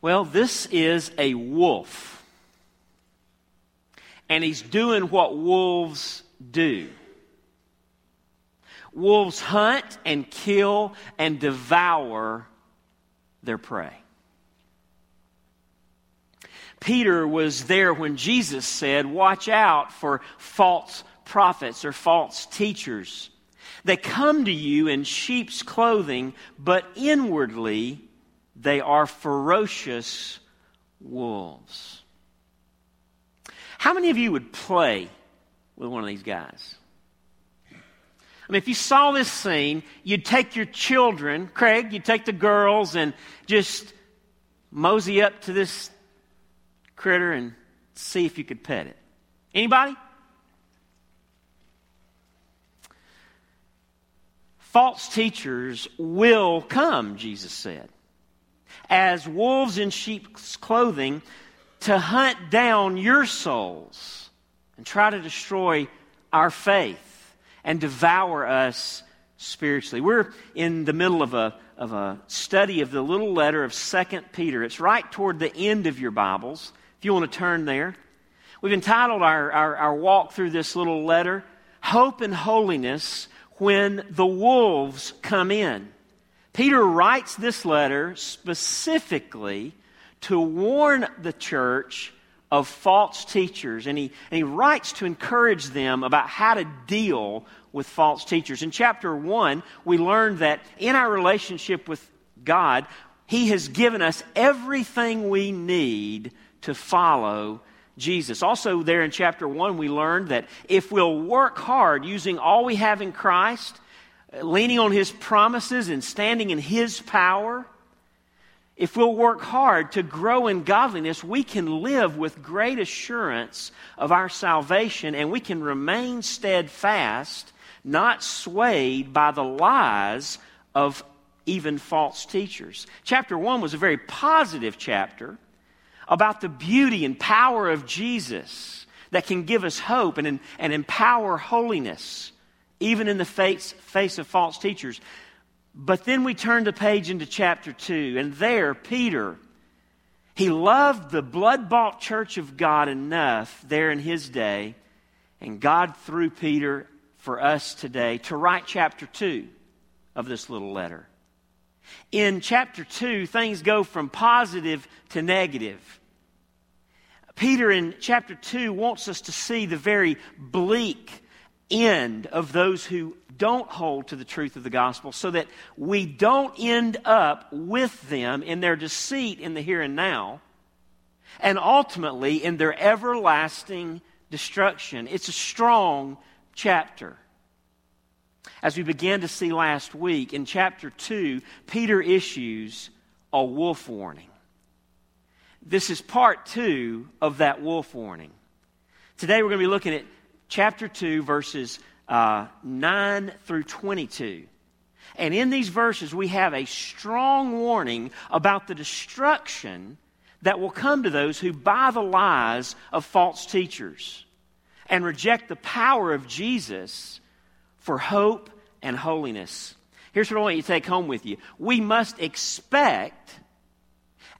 Well, this is a wolf. And he's doing what wolves do. Wolves hunt and kill and devour their prey. Peter was there when Jesus said, Watch out for false prophets or false teachers. They come to you in sheep's clothing, but inwardly they are ferocious wolves. How many of you would play with one of these guys? I mean, if you saw this scene, you'd take your children, Craig, you'd take the girls and just mosey up to this critter and see if you could pet it. Anybody? False teachers will come, Jesus said, as wolves in sheep's clothing to hunt down your souls and try to destroy our faith and devour us spiritually. We're in the middle of a, of a study of the little letter of Second Peter. It's right toward the end of your Bibles if you want to turn there. We've entitled our, our, our walk through this little letter, Hope and Holiness When the Wolves Come In. Peter writes this letter specifically to warn the church of false teachers, and he, and he writes to encourage them about how to deal with false teachers. In chapter 1, we learned that in our relationship with God, He has given us everything we need to follow Jesus. Also, there in chapter 1, we learned that if we'll work hard using all we have in Christ, leaning on His promises and standing in His power, if we'll work hard to grow in godliness, we can live with great assurance of our salvation and we can remain steadfast, not swayed by the lies of even false teachers. Chapter 1 was a very positive chapter about the beauty and power of Jesus that can give us hope and, and empower holiness, even in the face, face of false teachers. But then we turn the page into chapter 2, and there, Peter, he loved the blood bought church of God enough there in his day, and God, through Peter, for us today, to write chapter 2 of this little letter. In chapter 2, things go from positive to negative. Peter in chapter 2 wants us to see the very bleak end of those who don't hold to the truth of the gospel so that we don't end up with them in their deceit in the here and now and ultimately in their everlasting destruction. It's a strong chapter. As we began to see last week, in chapter 2, Peter issues a wolf warning. This is part two of that wolf warning. Today we're going to be looking at chapter 2, verses uh, 9 through 22. And in these verses, we have a strong warning about the destruction that will come to those who buy the lies of false teachers and reject the power of Jesus for hope and holiness. Here's what I want you to take home with you. We must expect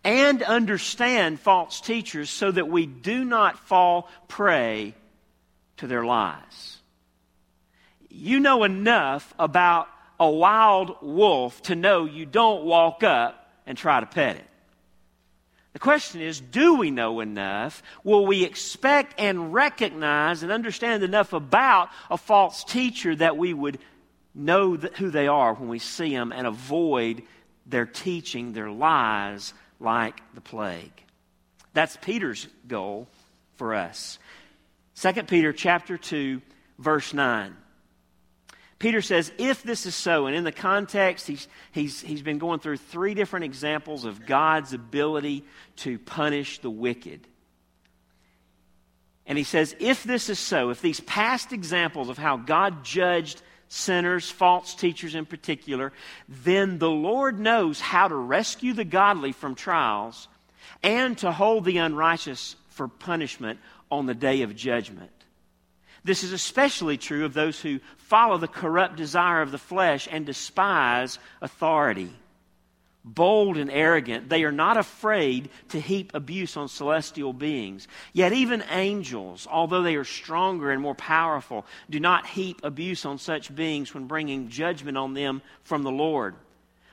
and understand false teachers so that we do not fall prey to their lies. You know enough about a wild wolf to know you don't walk up and try to pet it. The question is do we know enough? Will we expect and recognize and understand enough about a false teacher that we would know who they are when we see them and avoid their teaching, their lies, like the plague. That's Peter's goal for us. 2 Peter chapter 2 verse 9. Peter says, if this is so, and in the context, he's, he's, he's been going through three different examples of God's ability to punish the wicked. And he says, if this is so, if these past examples of how God judged sinners, false teachers in particular, then the Lord knows how to rescue the godly from trials and to hold the unrighteous for punishment on the day of judgment. This is especially true of those who follow the corrupt desire of the flesh and despise authority. bold and arrogant. They are not afraid to heap abuse on celestial beings. Yet even angels, although they are stronger and more powerful, do not heap abuse on such beings when bringing judgment on them from the Lord.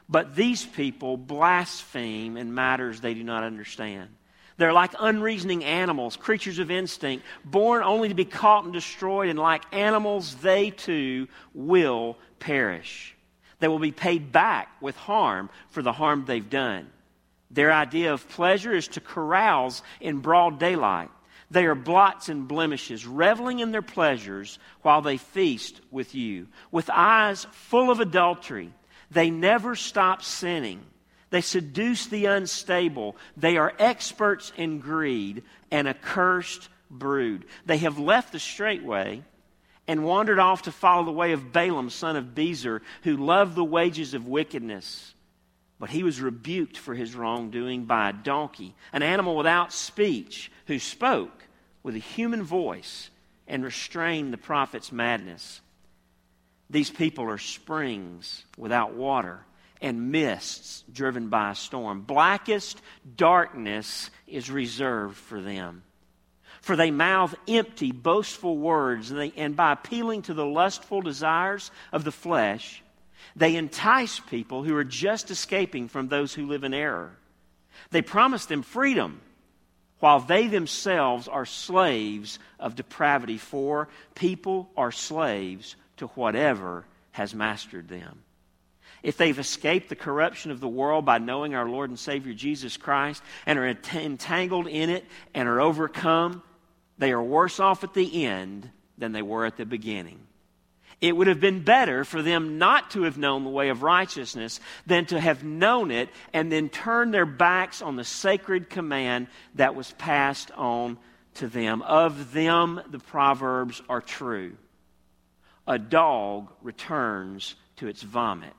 But these people blaspheme in matters they do not understand. They're like unreasoning animals, creatures of instinct, born only to be caught and destroyed, and like animals, they too will perish. They will be paid back with harm for the harm they've done. Their idea of pleasure is to carouse in broad daylight. They are blots and blemishes, reveling in their pleasures while they feast with you. With eyes full of adultery, they never stop sinning. They seduce the unstable. They are experts in greed and a cursed brood. They have left the straight way and wandered off to follow the way of Balaam, son of Bezer, who loved the wages of wickedness. But he was rebuked for his wrongdoing by a donkey, an animal without speech, who spoke with a human voice and restrained the prophet's madness. These people are springs without water and mists driven by a storm. Blackest darkness is reserved for them. For they mouth empty, boastful words, and, they, and by appealing to the lustful desires of the flesh, they entice people who are just escaping from those who live in error. They promise them freedom, while they themselves are slaves of depravity, for people are slaves to whatever has mastered them. If they've escaped the corruption of the world by knowing our Lord and Savior Jesus Christ and are entangled in it and are overcome, they are worse off at the end than they were at the beginning. It would have been better for them not to have known the way of righteousness than to have known it and then turn their backs on the sacred command that was passed on to them. Of them, the Proverbs are true. A dog returns to its vomit,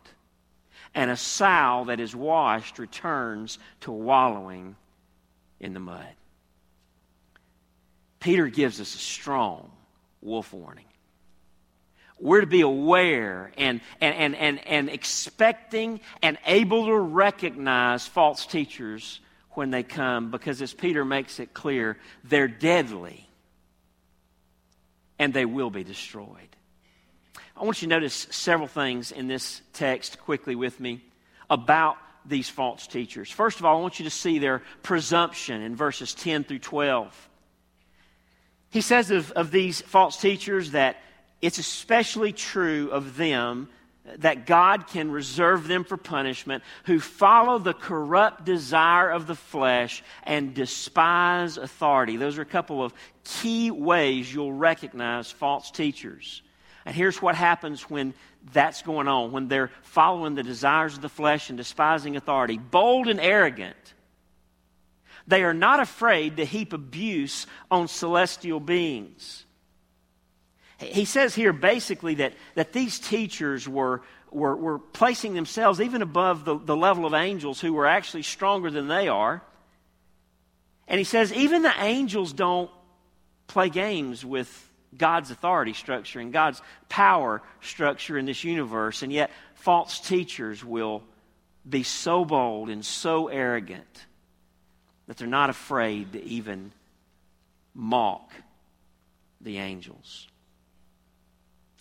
and a sow that is washed returns to wallowing in the mud. Peter gives us a strong wolf warning. We're to be aware and, and, and, and, and expecting and able to recognize false teachers when they come because, as Peter makes it clear, they're deadly and they will be destroyed. I want you to notice several things in this text quickly with me about these false teachers. First of all, I want you to see their presumption in verses 10 through 12. He says of, of these false teachers that it's especially true of them that God can reserve them for punishment who follow the corrupt desire of the flesh and despise authority. Those are a couple of key ways you'll recognize false teachers. And here's what happens when that's going on when they're following the desires of the flesh and despising authority. Bold and arrogant they are not afraid to heap abuse on celestial beings. He says here basically that, that these teachers were, were, were placing themselves even above the, the level of angels who were actually stronger than they are. And he says even the angels don't play games with God's authority structure and God's power structure in this universe. And yet, false teachers will be so bold and so arrogant that they're not afraid to even mock the angels.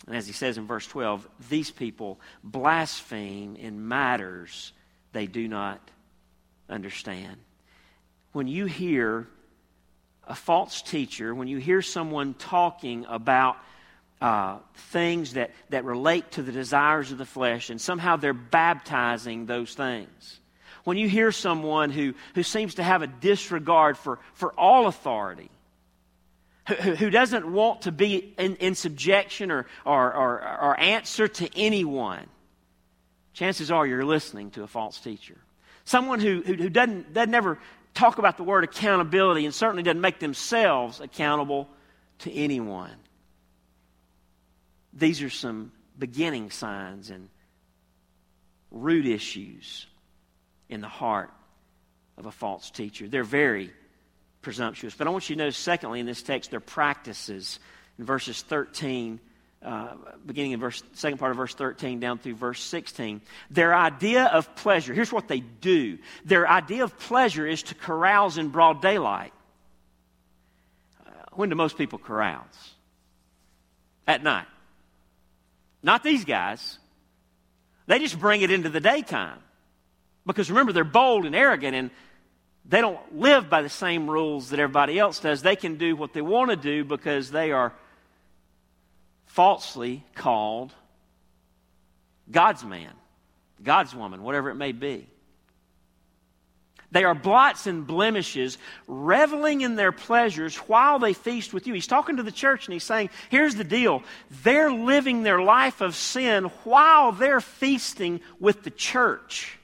And as he says in verse 12, these people blaspheme in matters they do not understand. When you hear a false teacher, when you hear someone talking about uh, things that, that relate to the desires of the flesh, and somehow they're baptizing those things, when you hear someone who, who seems to have a disregard for, for all authority, who, who doesn't want to be in, in subjection or, or, or, or answer to anyone, chances are you're listening to a false teacher. Someone who, who, who doesn't, doesn't ever talk about the word accountability and certainly doesn't make themselves accountable to anyone. These are some beginning signs and root issues in the heart of a false teacher. They're very presumptuous. But I want you to know, secondly, in this text, their practices. In verses 13 uh, beginning in verse, second part of verse 13 down through verse 16. Their idea of pleasure, here's what they do. Their idea of pleasure is to carouse in broad daylight. Uh, when do most people carouse? At night. Not these guys. They just bring it into the daytime. Because remember, they're bold and arrogant and they don't live by the same rules that everybody else does. They can do what they want to do because they are falsely called God's man, God's woman, whatever it may be. They are blots and blemishes, reveling in their pleasures while they feast with you. He's talking to the church and he's saying, here's the deal. They're living their life of sin while they're feasting with the church.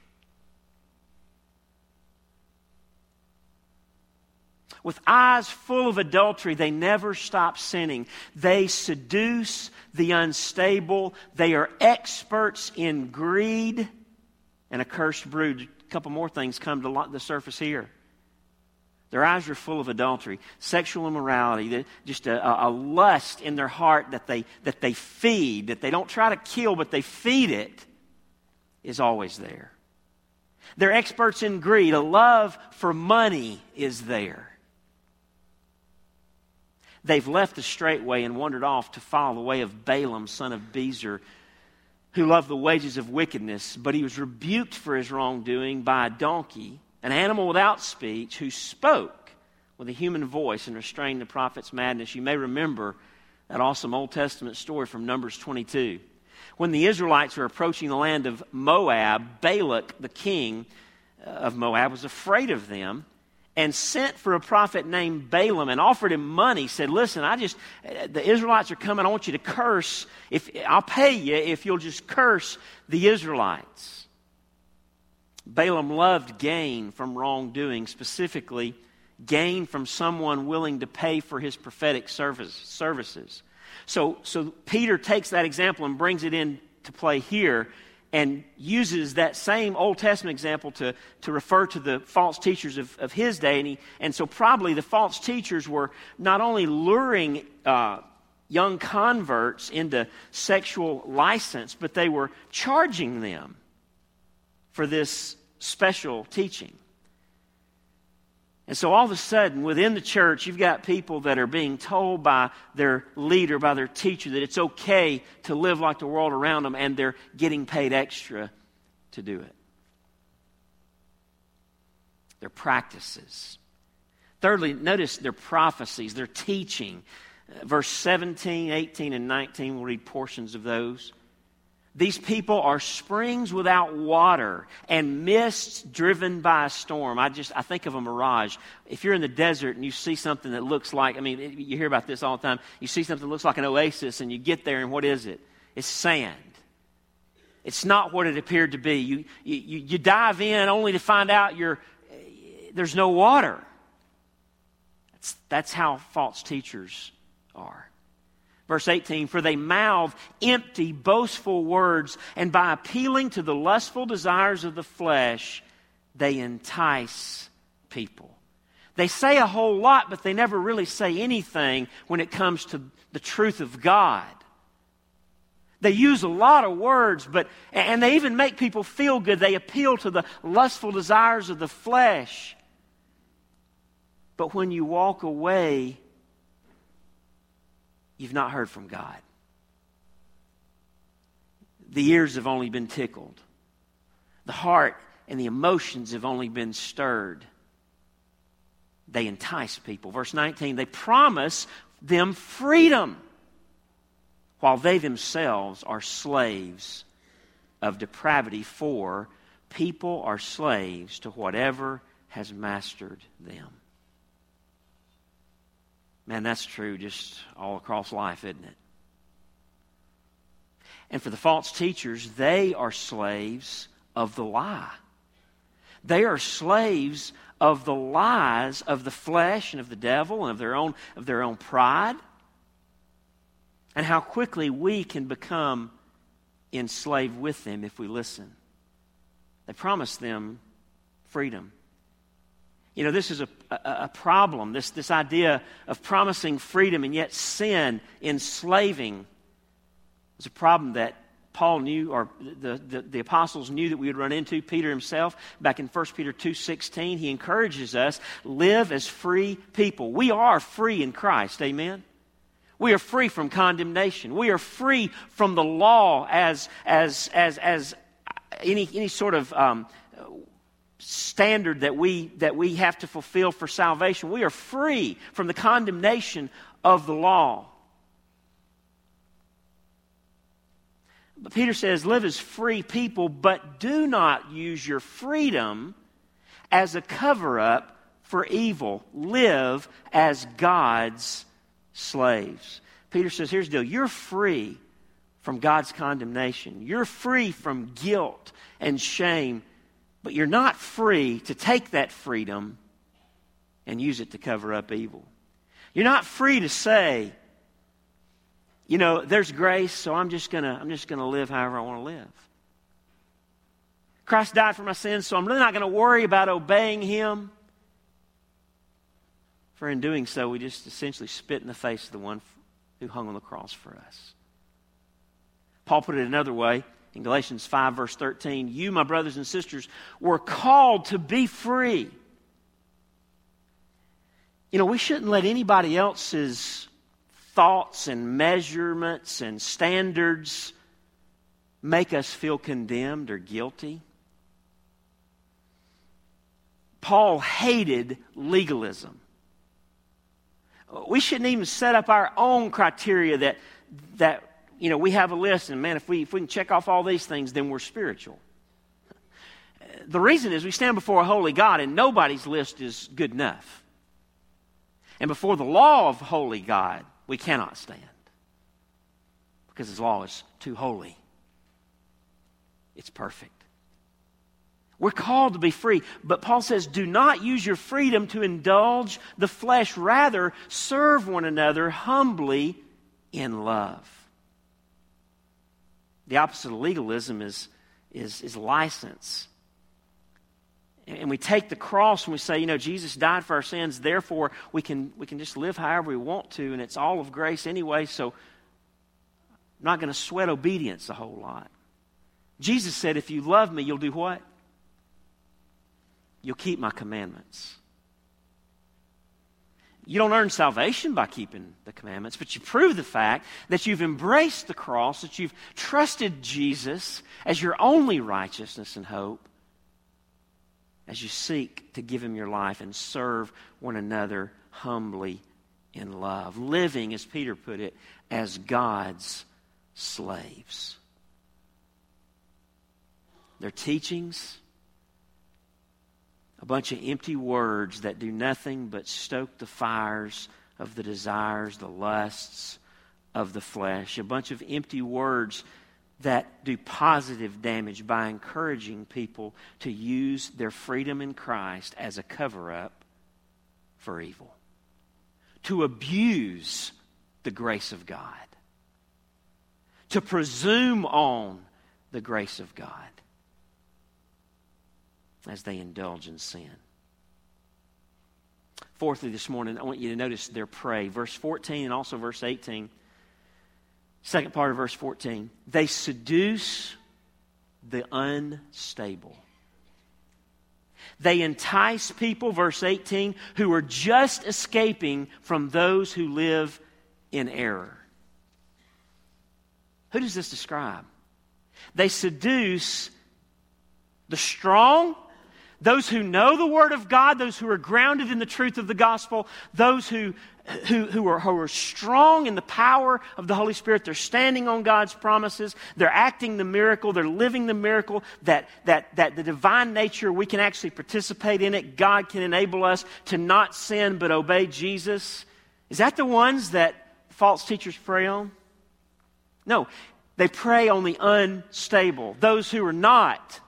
With eyes full of adultery, they never stop sinning. They seduce the unstable. They are experts in greed and a cursed brood. A couple more things come to the surface here. Their eyes are full of adultery, sexual immorality, just a, a, lust in their heart that they, that they feed, that they don't try to kill, but they feed it, is always there. They're experts in greed. A love for money is there. They've left the straight way and wandered off to follow the way of Balaam, son of Bezer, who loved the wages of wickedness, but he was rebuked for his wrongdoing by a donkey, an animal without speech, who spoke with a human voice and restrained the prophet's madness. You may remember that awesome Old Testament story from Numbers 22. When the Israelites were approaching the land of Moab, Balak, the king of Moab, was afraid of them and sent for a prophet named Balaam and offered him money. Said, "Listen, I just the Israelites are coming. I want you to curse. If I'll pay you if you'll just curse the Israelites." Balaam loved gain from wrongdoing, specifically gain from someone willing to pay for his prophetic service, services. So, so Peter takes that example and brings it into play here and uses that same Old Testament example to, to refer to the false teachers of, of his day. And, he, and so, probably the false teachers were not only luring uh, young converts into sexual license, but they were charging them for this special teaching. And so all of a sudden, within the church, you've got people that are being told by their leader, by their teacher, that it's okay to live like the world around them, and they're getting paid extra to do it. Their practices. Thirdly, notice their prophecies, their teaching. Verse 17, 18, and 19, we'll read portions of those. These people are springs without water and mists driven by a storm. I just, I think of a mirage. If you're in the desert and you see something that looks like, I mean, you hear about this all the time. You see something that looks like an oasis and you get there and what is it? It's sand. It's not what it appeared to be. You, you, you dive in only to find out you're, there's no water. That's, that's how false teachers are. Verse 18, for they mouth empty, boastful words, and by appealing to the lustful desires of the flesh, they entice people. They say a whole lot, but they never really say anything when it comes to the truth of God. They use a lot of words, but, and they even make people feel good. They appeal to the lustful desires of the flesh. But when you walk away you've not heard from God. The ears have only been tickled, the heart and the emotions have only been stirred. They entice people. Verse 19, they promise them freedom while they themselves are slaves of depravity, for people are slaves to whatever has mastered them. Man, that's true just all across life, isn't it? And for the false teachers, they are slaves of the lie. They are slaves of the lies of the flesh and of the devil and of their own, of their own pride. And how quickly we can become enslaved with them if we listen. They promise them freedom. You know, this is a, a, a, problem, this, this idea of promising freedom and yet sin enslaving was a problem that Paul knew, or the, the, the, apostles knew that we would run into. Peter himself, back in 1 Peter 2.16, he encourages us, live as free people. We are free in Christ, amen? We are free from condemnation. We are free from the law as, as, as, as any, any sort of um, standard that we, that we have to fulfill for salvation. We are free from the condemnation of the law. But Peter says, live as free people, but do not use your freedom as a cover up for evil. Live as God's slaves. Peter says, here's the deal you're free from God's condemnation, you're free from guilt and shame, but you're not free to take that freedom and use it to cover up evil. You're not free to say, you know, there's grace, so I'm just gonna I'm just gonna live however I want to live. Christ died for my sins, so I'm really not going to worry about obeying Him. For in doing so, we just essentially spit in the face of the one who hung on the cross for us. Paul put it another way in Galatians 5, verse 13 You, my brothers and sisters, were called to be free. You know, we shouldn't let anybody else's thoughts and measurements and standards make us feel condemned or guilty. Paul hated legalism. We shouldn't even set up our own criteria that, that you know, we have a list, and man, if we, if we can check off all these things, then we're spiritual. The reason is we stand before a holy God, and nobody's list is good enough. And before the law of holy God, we cannot stand because his law is too holy. It's perfect. We're called to be free, but Paul says, do not use your freedom to indulge the flesh. Rather, serve one another humbly in love. The opposite of legalism is, is, is license. And we take the cross and we say, you know, Jesus died for our sins, therefore we can, we can just live however we want to, and it's all of grace anyway, so I'm not going to sweat obedience a whole lot. Jesus said, if you love me, you'll do what? You'll keep my commandments. You don't earn salvation by keeping the commandments, but you prove the fact that you've embraced the cross, that you've trusted Jesus as your only righteousness and hope as you seek to give him your life and serve one another humbly in love, living, as Peter put it, as God's slaves. Their teachings, a bunch of empty words that do nothing but stoke the fires of the desires, the lusts of the flesh, a bunch of empty words that do positive damage by encouraging people to use their freedom in Christ as a cover up for evil, to abuse the grace of God, to presume on the grace of God as they indulge in sin. Fourthly, this morning, I want you to notice their prey. Verse 14 and also verse 18 Second part of verse 14. They seduce the unstable. They entice people, verse 18, who are just escaping from those who live in error. Who does this describe? They seduce the strong those who know the Word of God, those who are grounded in the truth of the gospel, those who, who, who, are, who are strong in the power of the Holy Spirit, they're standing on God's promises, they're acting the miracle, they're living the miracle, that, that, that the divine nature, we can actually participate in it. God can enable us to not sin but obey Jesus. Is that the ones that false teachers prey on? No, they prey on the unstable, those who are not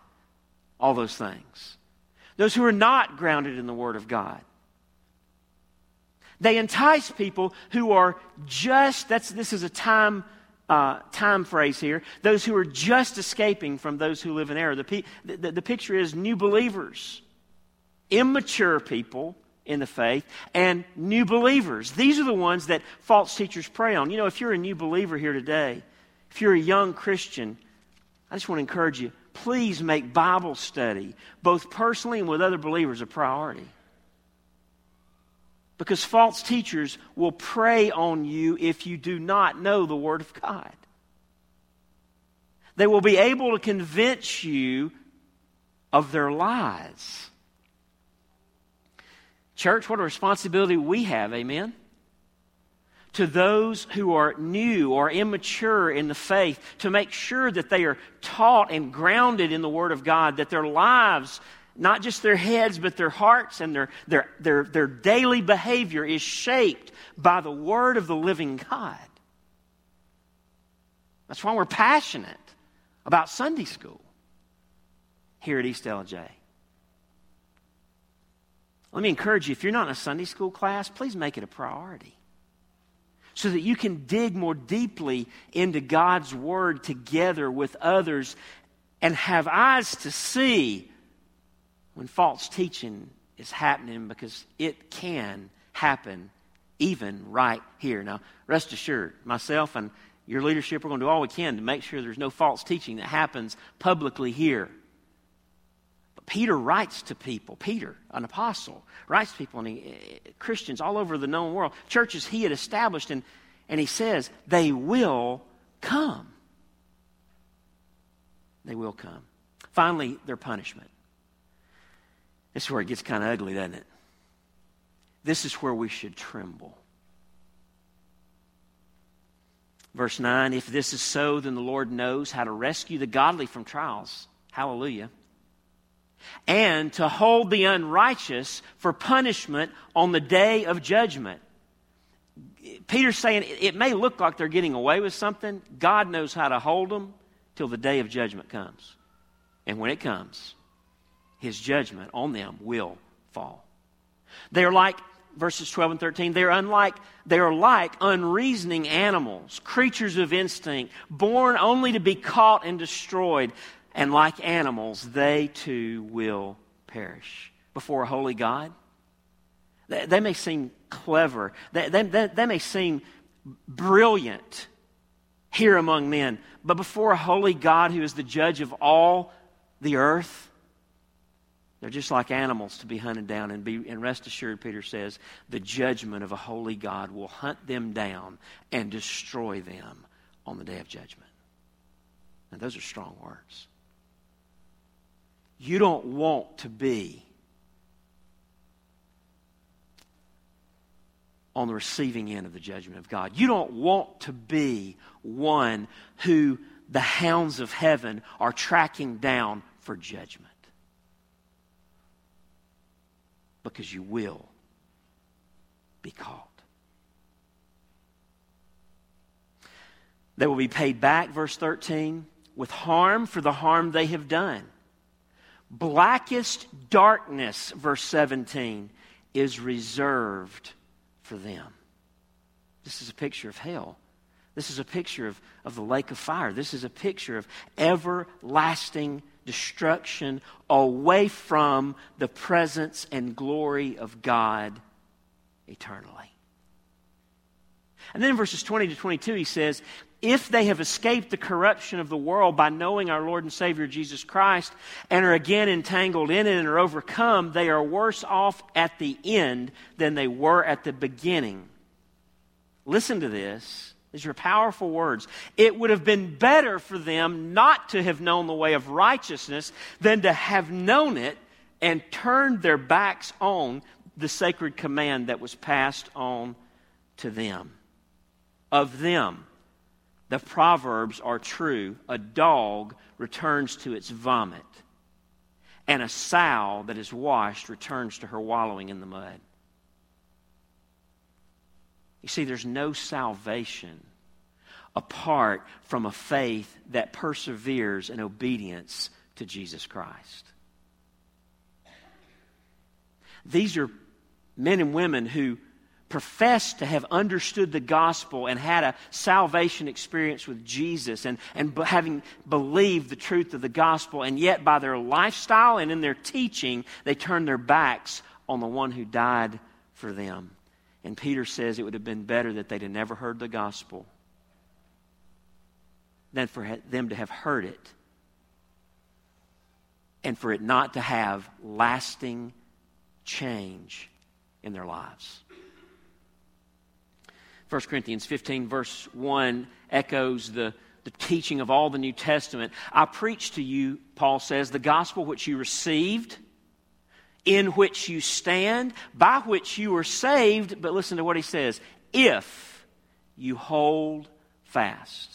all those things those who are not grounded in the Word of God. They entice people who are just, that's, this is a time, uh, time phrase here, those who are just escaping from those who live in error. The, the, the picture is new believers, immature people in the faith, and new believers. These are the ones that false teachers prey on. You know, if you're a new believer here today, If you're a young Christian, I just want to encourage you please make Bible study, both personally and with other believers, a priority. Because false teachers will prey on you if you do not know the Word of God. They will be able to convince you of their lies. Church, what a responsibility we have, amen? To those who are new or immature in the faith, to make sure that they are taught and grounded in the Word of God, that their lives, not just their heads, but their hearts and their, their, their, their daily behavior is shaped by the Word of the living God. That's why we're passionate about Sunday school here at East LJ. Let me encourage you if you're not in a Sunday school class, please make it a priority so that you can dig more deeply into God's Word together with others and have eyes to see when false teaching is happening because it can happen even right here. Now, rest assured, myself and your leadership we're going to do all we can to make sure there's no false teaching that happens publicly here. Peter writes to people. Peter, an apostle, writes to people, and he, eh, Christians all over the known world, churches he had established, and, and he says, they will come. They will come. Finally, their punishment. This is where it gets kind of ugly, doesn't it? This is where we should tremble. Verse 9 If this is so, then the Lord knows how to rescue the godly from trials. Hallelujah and to hold the unrighteous for punishment on the day of judgment. Peter's saying it may look like they're getting away with something. God knows how to hold them till the day of judgment comes. And when it comes, his judgment on them will fall. They are like verses 12 and 13 they are unlike they are like unreasoning animals creatures of instinct born only to be caught and destroyed and like animals, they too will perish before a holy God. They, they may seem clever, they, they, they may seem brilliant here among men, but before a holy God who is the judge of all the earth, they're just like animals to be hunted down. And, be, and rest assured, Peter says, the judgment of a holy God will hunt them down and destroy them on the day of judgment. And those are strong words. You don't want to be on the receiving end of the judgment of God. You don't want to be one who the hounds of heaven are tracking down for judgment. Because you will be caught. They will be paid back, verse 13, with harm for the harm they have done blackest darkness, verse 17, is reserved for them. This is a picture of hell. This is a picture of, of the lake of fire. This is a picture of everlasting destruction away from the presence and glory of God eternally. And then in verses 20 to 22, he says, if they have escaped the corruption of the world by knowing our Lord and Savior Jesus Christ and are again entangled in it and are overcome, they are worse off at the end than they were at the beginning. Listen to this. These are powerful words. It would have been better for them not to have known the way of righteousness than to have known it and turned their backs on the sacred command that was passed on to them. Of them the Proverbs are true. A dog returns to its vomit, and a sow that is washed returns to her wallowing in the mud. You see, there's no salvation apart from a faith that perseveres in obedience to Jesus Christ. These are men and women who professed to have understood the gospel and had a salvation experience with Jesus and, and having believed the truth of the gospel, and yet by their lifestyle and in their teaching, they turned their backs on the one who died for them. And Peter says it would have been better that they'd have never heard the gospel than for them to have heard it and for it not to have lasting change in their lives. 1 Corinthians 15, verse 1, echoes the, the teaching of all the New Testament. I preach to you, Paul says, the gospel which you received, in which you stand, by which you are saved. But listen to what he says if you hold fast.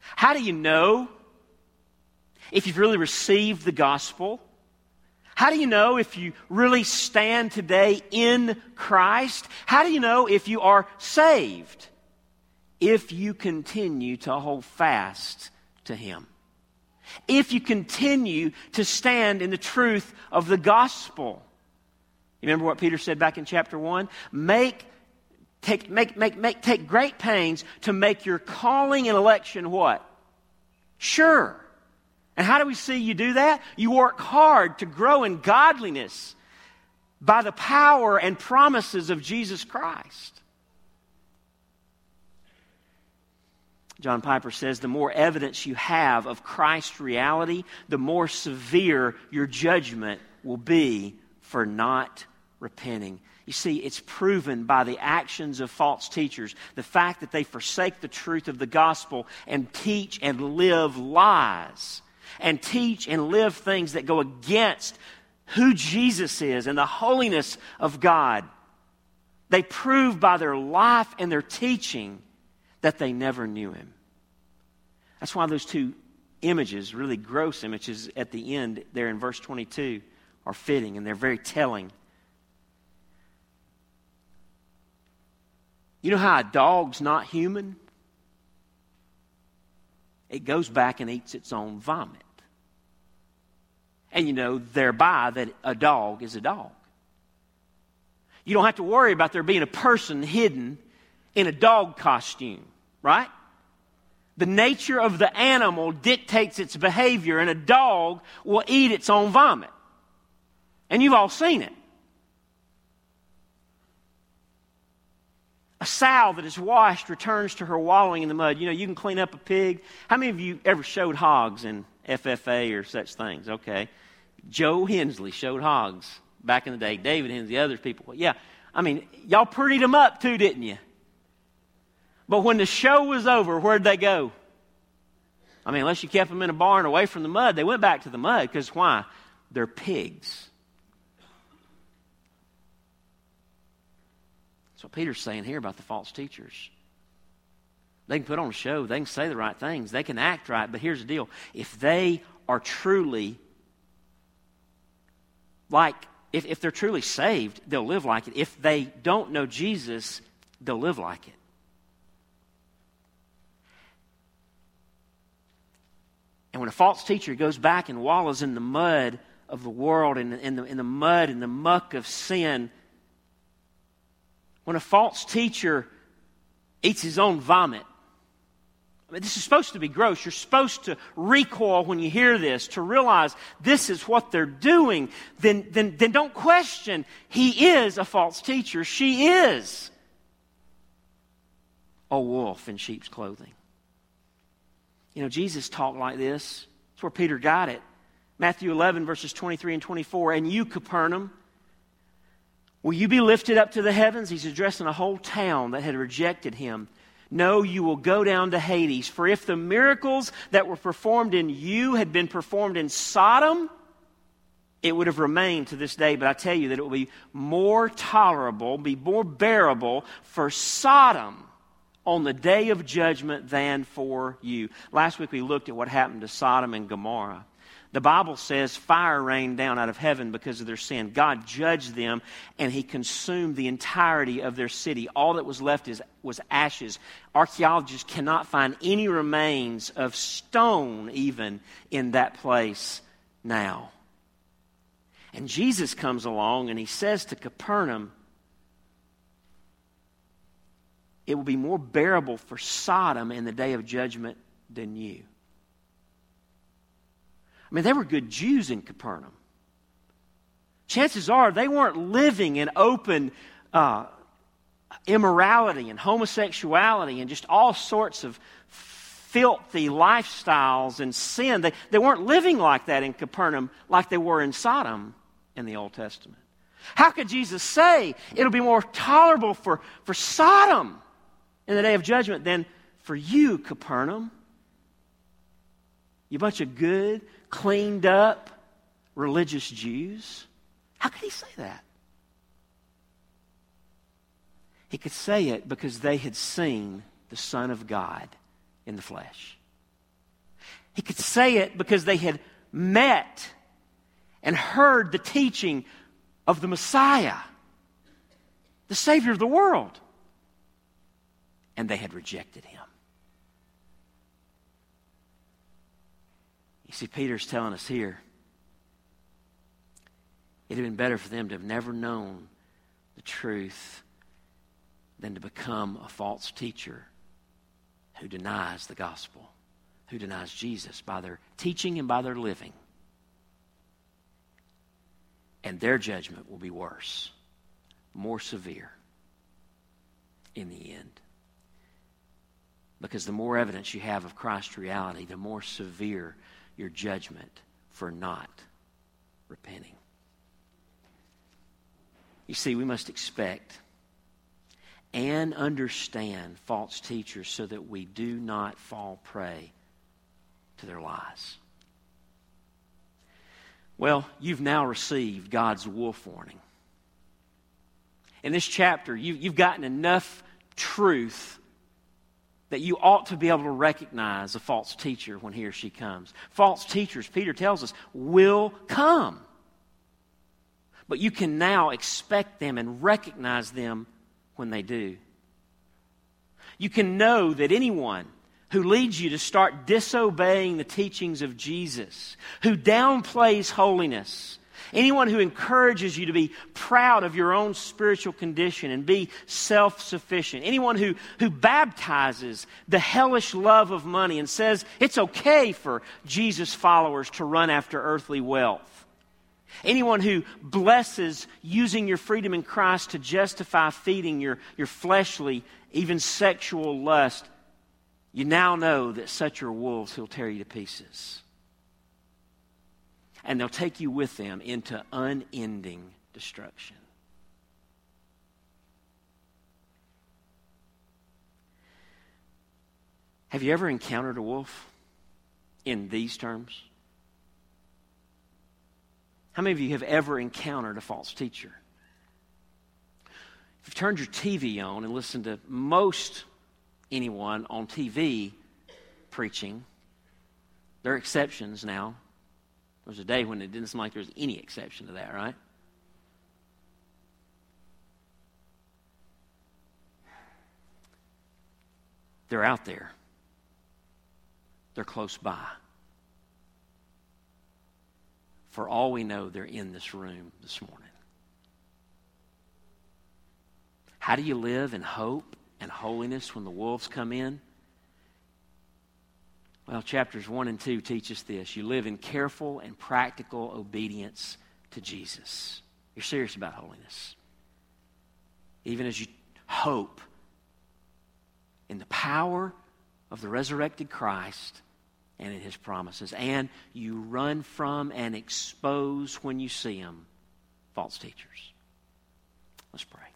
How do you know if you've really received the gospel? How do you know if you really stand today in Christ? How do you know if you are saved? If you continue to hold fast to Him. If you continue to stand in the truth of the gospel. You remember what Peter said back in chapter 1? Make, take, make, make, make, take great pains to make your calling and election what? Sure. And how do we see you do that? You work hard to grow in godliness by the power and promises of Jesus Christ. John Piper says the more evidence you have of Christ's reality, the more severe your judgment will be for not repenting. You see, it's proven by the actions of false teachers, the fact that they forsake the truth of the gospel and teach and live lies and teach and live things that go against who Jesus is and the holiness of God. They prove by their life and their teaching that they never knew him. That's why those two images, really gross images at the end there in verse 22, are fitting and they're very telling. You know how a dog's not human? It goes back and eats its own vomit. And you know thereby that a dog is a dog. You don't have to worry about there being a person hidden in a dog costume, right? The nature of the animal dictates its behavior, and a dog will eat its own vomit. And you've all seen it. A sow that is washed returns to her wallowing in the mud. You know, you can clean up a pig. How many of you ever showed hogs in FFA or such things? Okay. Joe Hensley showed hogs back in the day. David Hensley, others people. Yeah, I mean, y'all prettied them up too, didn't you? But when the show was over, where'd they go? I mean, unless you kept them in a barn away from the mud, they went back to the mud because why? They're pigs. That's what Peter's saying here about the false teachers. They can put on a show, they can say the right things, they can act right, but here's the deal. If they are truly like, if, if they're truly saved, they'll live like it. If they don't know Jesus, they'll live like it. And when a false teacher goes back and wallows in the mud of the world, in, in, the, in the mud and the muck of sin, when a false teacher eats his own vomit, I mean, this is supposed to be gross. You're supposed to recoil when you hear this, to realize this is what they're doing. Then, then, then don't question. He is a false teacher. She is a wolf in sheep's clothing. You know, Jesus talked like this. That's where Peter got it. Matthew 11, verses 23 and 24. And you, Capernaum, will you be lifted up to the heavens? He's addressing a whole town that had rejected him. No, you will go down to Hades. For if the miracles that were performed in you had been performed in Sodom, it would have remained to this day. But I tell you that it will be more tolerable, be more bearable for Sodom on the day of judgment than for you. Last week we looked at what happened to Sodom and Gomorrah. The Bible says fire rained down out of heaven because of their sin. God judged them and he consumed the entirety of their city. All that was left is, was ashes. Archaeologists cannot find any remains of stone even in that place now. And Jesus comes along and he says to Capernaum, It will be more bearable for Sodom in the day of judgment than you. I mean, they were good Jews in Capernaum. Chances are they weren't living in open, uh, immorality and homosexuality and just all sorts of filthy lifestyles and sin. They, they weren't living like that in Capernaum like they were in Sodom in the Old Testament. How could Jesus say it'll be more tolerable for, for Sodom in the day of judgment than for you, Capernaum? You bunch of good, cleaned up, religious Jews. How could he say that? He could say it because they had seen the Son of God in the flesh. He could say it because they had met and heard the teaching of the Messiah, the Savior of the world, and they had rejected him. You see, Peter's telling us here it had been better for them to have never known the truth than to become a false teacher who denies the gospel, who denies Jesus by their teaching and by their living. And their judgment will be worse, more severe in the end. Because the more evidence you have of Christ's reality, the more severe your judgment for not repenting. You see, we must expect and understand false teachers so that we do not fall prey to their lies. Well, you've now received God's wolf warning. In this chapter, you, you've gotten enough truth that you ought to be able to recognize a false teacher when he or she comes. False teachers, Peter tells us, will come. But you can now expect them and recognize them when they do. You can know that anyone who leads you to start disobeying the teachings of Jesus, who downplays holiness, anyone who encourages you to be proud of your own spiritual condition and be self sufficient, anyone who, who baptizes the hellish love of money and says it's okay for Jesus followers to run after earthly wealth. Anyone who blesses using your freedom in Christ to justify feeding your, your fleshly, even sexual lust, you now know that such are wolves who'll tear you to pieces. And they'll take you with them into unending destruction. Have you ever encountered a wolf in these terms? How many of you have ever encountered a false teacher? If you've turned your TV on and listened to most anyone on TV preaching, there are exceptions now. There was a day when it didn't seem like there was any exception to that, right? They're out there. They're close by. For all we know, they're in this room this morning. How do you live in hope and holiness when the wolves come in? Well, chapters 1 and 2 teach us this. You live in careful and practical obedience to Jesus. You're serious about holiness. Even as you hope in the power of the resurrected Christ and in his promises. And you run from and expose when you see them false teachers. Let's pray.